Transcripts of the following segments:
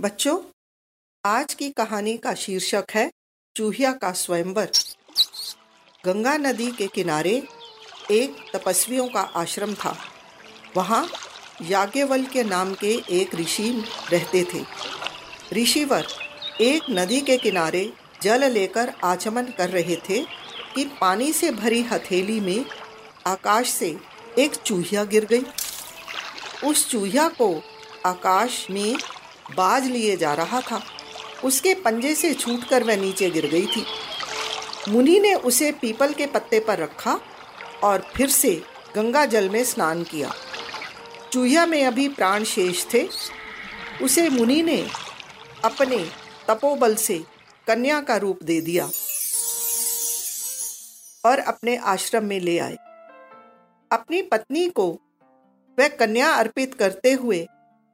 बच्चों, आज की कहानी का शीर्षक है, चूहिया का स्वयंवर। गंगा नदी के किनारे एक तपस्वियों का आश्रम था। वहाँ याज्ञवल के नाम के एक ऋषि रहते थे। ऋषिवर एक नदी के किनारे जल लेकर आचमन कर रहे थे कि पानी से भरी हथेली में आकाश से एक चूहिया गिर गई। उस चूहिया को आकाश में बाज लिए जा रहा था। उसके पंजे से छूटकर वह नीचे गिर गई थी। मुनि ने उसे पीपल के पत्ते पर रखा और फिर से गंगा जल में स्नान किया। चूहिया में अभी प्राण शेष थे। उसे मुनि ने अपने तपोबल से कन्या का रूप दे दिया और अपने आश्रम में ले आए। अपनी पत्नी को वह कन्या अर्पित करते हुए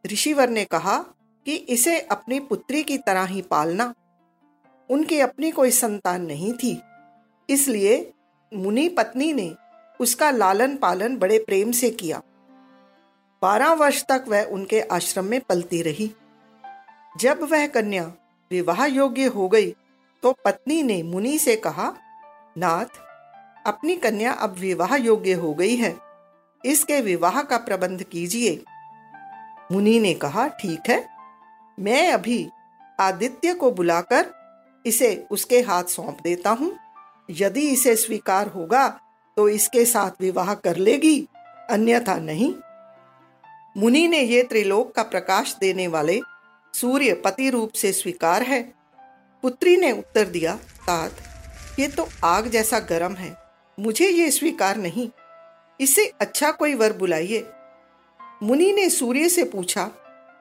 ऋषिवर ने कहा कि इसे अपनी पुत्री की तरह ही पालना। उनकी अपनी कोई संतान नहीं थी। इसलिए मुनि पत्नी ने उसका लालन पालन बड़े प्रेम से किया। बारह वर्ष तक वह उनके आश्रम में पलती रही। जब वह कन्या विवाह योग्य हो गई तो पत्नी ने मुनि से कहा, नाथ अपनी कन्या अब विवाह योग्य हो गई है। इसके विवाह का प्रबंध कीजिए। मुनि ने कहा, ठीक है। मैं अभी आदित्य को बुलाकर इसे उसके हाथ सौंप देता हूँ। यदि इसे स्वीकार होगा तो इसके साथ विवाह कर लेगी, अन्यथा नहीं। मुनि ने ये त्रिलोक का प्रकाश देने वाले सूर्य पति रूप से स्वीकार है। पुत्री ने उत्तर दिया, तात, ये तो आग जैसा गर्म है। मुझे ये स्वीकार नहीं। इससे अच्छा कोई वर बुलाइए। मुनि ने सूर्य से पूछा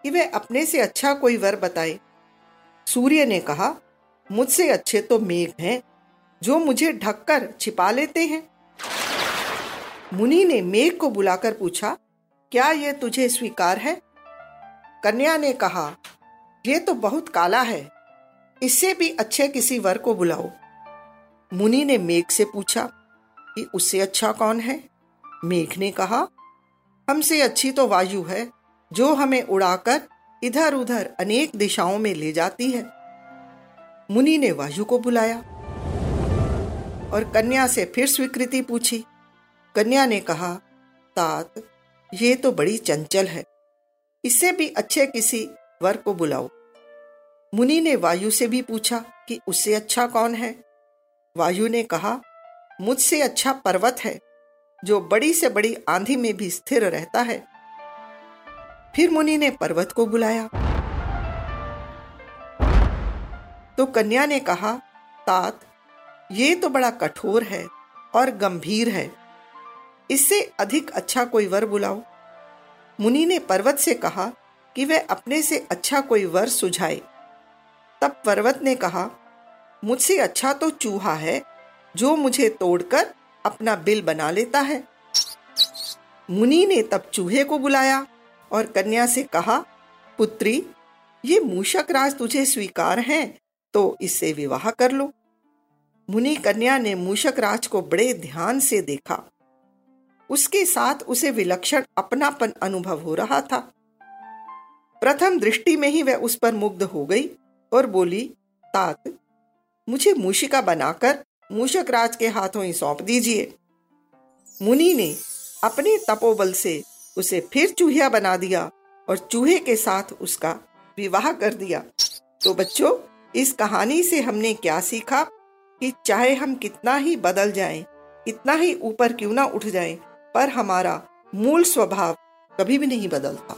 कि वह अपने से अच्छा कोई वर बताए। सूर्य ने कहा, मुझसे अच्छे तो मेघ हैं, जो मुझे ढककर छिपा लेते हैं। मुनि ने मेघ को बुलाकर पूछा, क्या यह तुझे स्वीकार है? कन्या ने कहा यह तो बहुत काला है, इससे भी अच्छे किसी वर को बुलाओ। मुनि ने मेघ से पूछा कि उससे अच्छा कौन है? मेघ ने कहा, हमसे अच्छी तो वायु है, जो हमें उड़ाकर इधर उधर अनेक दिशाओं में ले जाती है। मुनि ने वायु को बुलाया और कन्या से फिर स्वीकृति पूछी। कन्या ने कहा, तात, ये तो बड़ी चंचल है, इससे भी अच्छे किसी वर को बुलाओ। मुनि ने वायु से भी पूछा कि उससे अच्छा कौन है? वायु ने कहा मुझसे अच्छा पर्वत है, जो बड़ी से बड़ी आंधी में भी स्थिर रहता है। फिर मुनि ने पर्वत को बुलाया। तो कन्या ने कहा, तात, ये तो बड़ा कठोर है और गंभीर है। इससे अधिक अच्छा कोई वर बुलाओ। मुनि ने पर्वत से कहा कि वह अपने से अच्छा कोई वर सुझाए। तब पर्वत ने कहा, मुझसे अच्छा तो चूहा है जो मुझे तोड़कर अपना बिल बना लेता है। मुनि ने तब चूहे को बुलाया और कन्या से कहा, पुत्री, ये मूषक राज तुझे स्वीकार है तो इससे विवाह कर लो। मुनि कन्या ने मूषक राज को बड़े ध्यान से देखा। उसके साथ उसे विलक्षण अपनापन अनुभव हो रहा था। प्रथम दृष्टि में ही वह उस पर मुग्ध हो गई और बोली, तात, मुझे मूषिका बनाकर मूषक राज के हाथों ही सौंप दीजिए। मुनि ने अपने तपोबल से उसे फिर चूहिया बना दिया और चूहे के साथ उसका विवाह कर दिया। तो बच्चों इस कहानी से हमने क्या सीखा कि चाहे हम कितना ही बदल जाएँ, कितना ही ऊपर क्यों ना उठ जाएँ, पर हमारा मूल स्वभाव कभी भी नहीं बदलता।